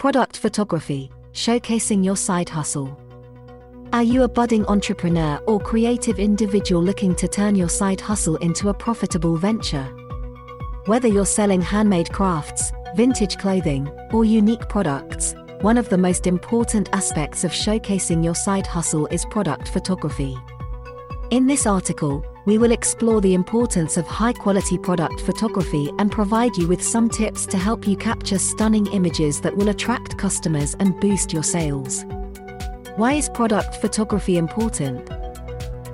Product photography, showcasing your side hustle. Are you a budding entrepreneur or creative individual looking to turn your side hustle into a profitable venture? Whether you're selling handmade crafts, vintage clothing, or unique products, one of the most important aspects of showcasing your side hustle is product photography. In this article, we will explore the importance of high quality product photography and provide you with some tips to help you capture stunning images that will attract customers and boost your sales. Why is product photography important?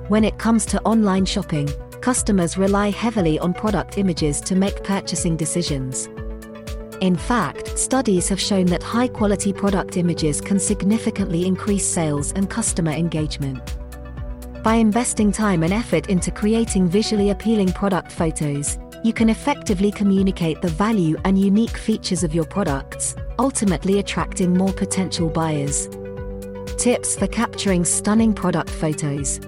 When it comes to online shopping, customers rely heavily on product images to make purchasing decisions. In fact, studies have shown that high quality product images can significantly increase sales and customer engagement. By investing time and effort into creating visually appealing product photos, you can effectively communicate the value and unique features of your products, ultimately attracting more potential buyers. Tips for capturing stunning product photos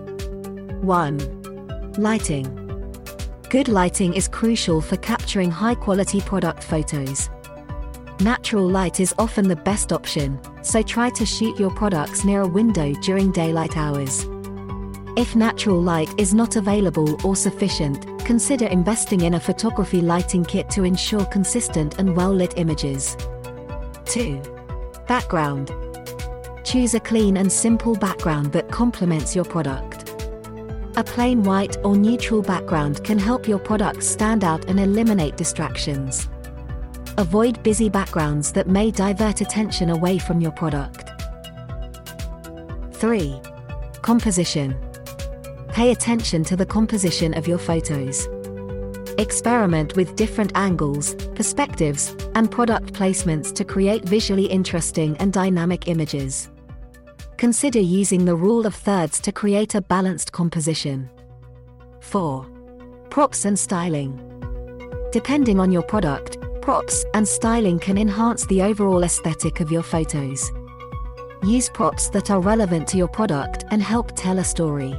1. Lighting. Good lighting is crucial for capturing high quality product photos. Natural light is often the best option, so try to shoot your products near a window during daylight hours. If natural light is not available or sufficient, consider investing in a photography lighting kit to ensure consistent and well lit images. 2. Background. Choose a clean and simple background that complements your product. A plain white or neutral background can help your product stand out and eliminate distractions. Avoid busy backgrounds that may divert attention away from your product. 3. Composition. Pay attention to the composition of your photos. Experiment with different angles, perspectives, and product placements to create visually interesting and dynamic images. Consider using the rule of thirds to create a balanced composition. 4. Props and styling. Depending on your product, props and styling can enhance the overall aesthetic of your photos. Use props that are relevant to your product and help tell a story.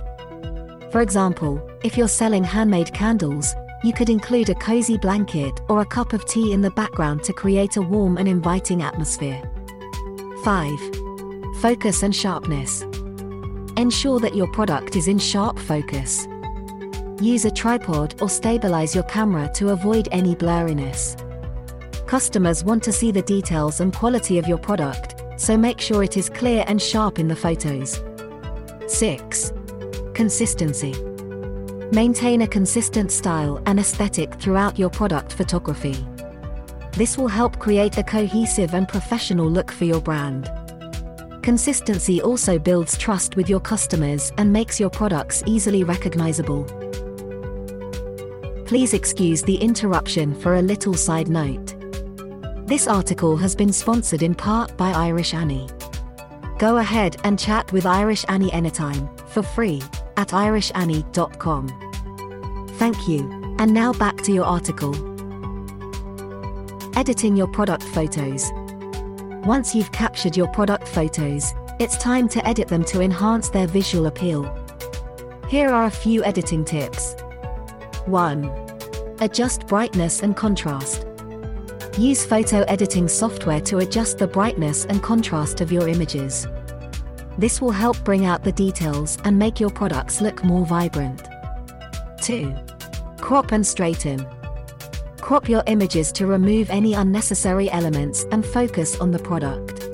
For example, if you're selling handmade candles, you could include a cozy blanket or a cup of tea in the background to create a warm and inviting atmosphere. 5. Focus and sharpness. Ensure that your product is in sharp focus. Use a tripod or stabilize your camera to avoid any blurriness. Customers want to see the details and quality of your product, so make sure it is clear and sharp in the photos. 6. Consistency. Maintain a consistent style and aesthetic throughout your product photography. This will help create a cohesive and professional look for your brand. Consistency also builds trust with your customers and makes your products easily recognizable. Please excuse the interruption for a little side note. This article has been sponsored in part by Irish Annie. Go ahead and chat with Irish Annie anytime, for free at irishannie.com. Thank you, and now back to your article. Editing your product photos. Once you've captured your product photos, it's time to edit them to enhance their visual appeal. Here are a few editing tips. 1. Adjust brightness and contrast. Use photo editing software to adjust the brightness and contrast of your images. This will help bring out the details and make your products look more vibrant. 2. Crop and straighten. Crop your images to remove any unnecessary elements and focus on the product.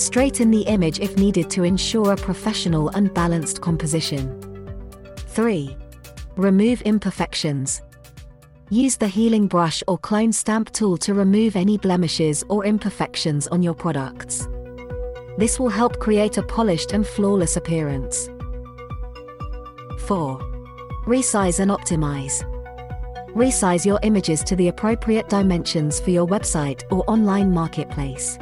Straighten the image if needed to ensure a professional and balanced composition. 3. Remove imperfections. Use the healing brush or clone stamp tool to remove any blemishes or imperfections on your products. This will help create a polished and flawless appearance. 4. Resize and optimize. Resize your images to the appropriate dimensions for your website or online marketplace.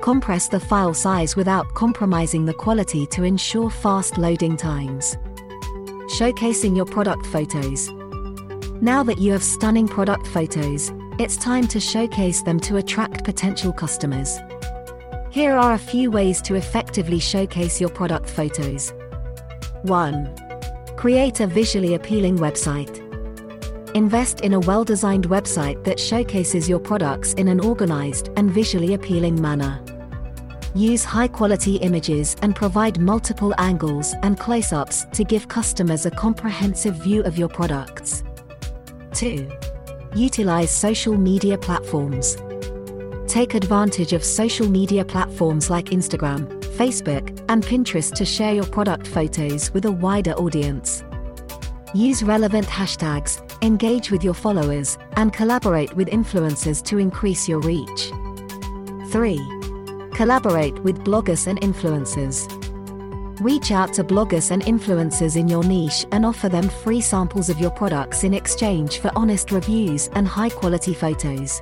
Compress the file size without compromising the quality to ensure fast loading times. Showcasing your product photos. Now that you have stunning product photos, it's time to showcase them to attract potential customers. Here are a few ways to effectively showcase your product photos. 1. Create a visually appealing website. Invest in a well designed website that showcases your products in an organized and visually appealing manner. Use high quality images and provide multiple angles and close ups to give customers a comprehensive view of your products. 2. Utilize social media platforms. Take advantage of social media platforms like Instagram, Facebook, and Pinterest to share your product photos with a wider audience. Use relevant hashtags, engage with your followers, and collaborate with influencers to increase your reach. 3. Collaborate with bloggers and influencers. Reach out to bloggers and influencers in your niche and offer them free samples of your products in exchange for honest reviews and high quality photos.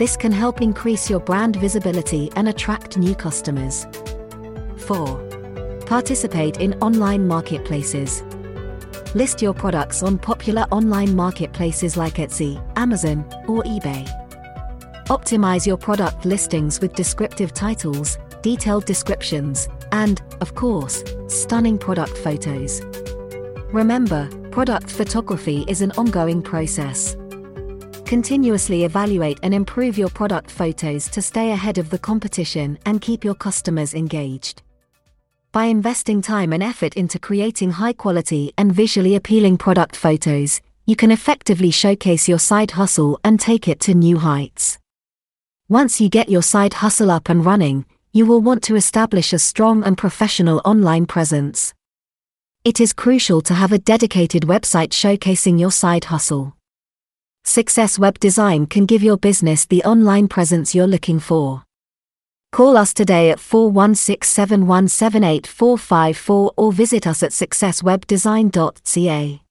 This can help increase your brand visibility and attract new customers. 4. Participate in online marketplaces. List your products on popular online marketplaces like Etsy, Amazon, or eBay. Optimize your product listings with descriptive titles, detailed descriptions, and, of course, stunning product photos. Remember, product photography is an ongoing process. Continuously evaluate and improve your product photos to stay ahead of the competition and keep your customers engaged. By investing time and effort into creating high quality and visually appealing product photos, you can effectively showcase your side hustle and take it to new heights. Once you get your side hustle up and running, you will want to establish a strong and professional online presence. It is crucial to have a dedicated website showcasing your side hustle. Success Web Design can give your business the online presence you're looking for. Call us today at 416 7178454 or visit us at successwebdesign.ca.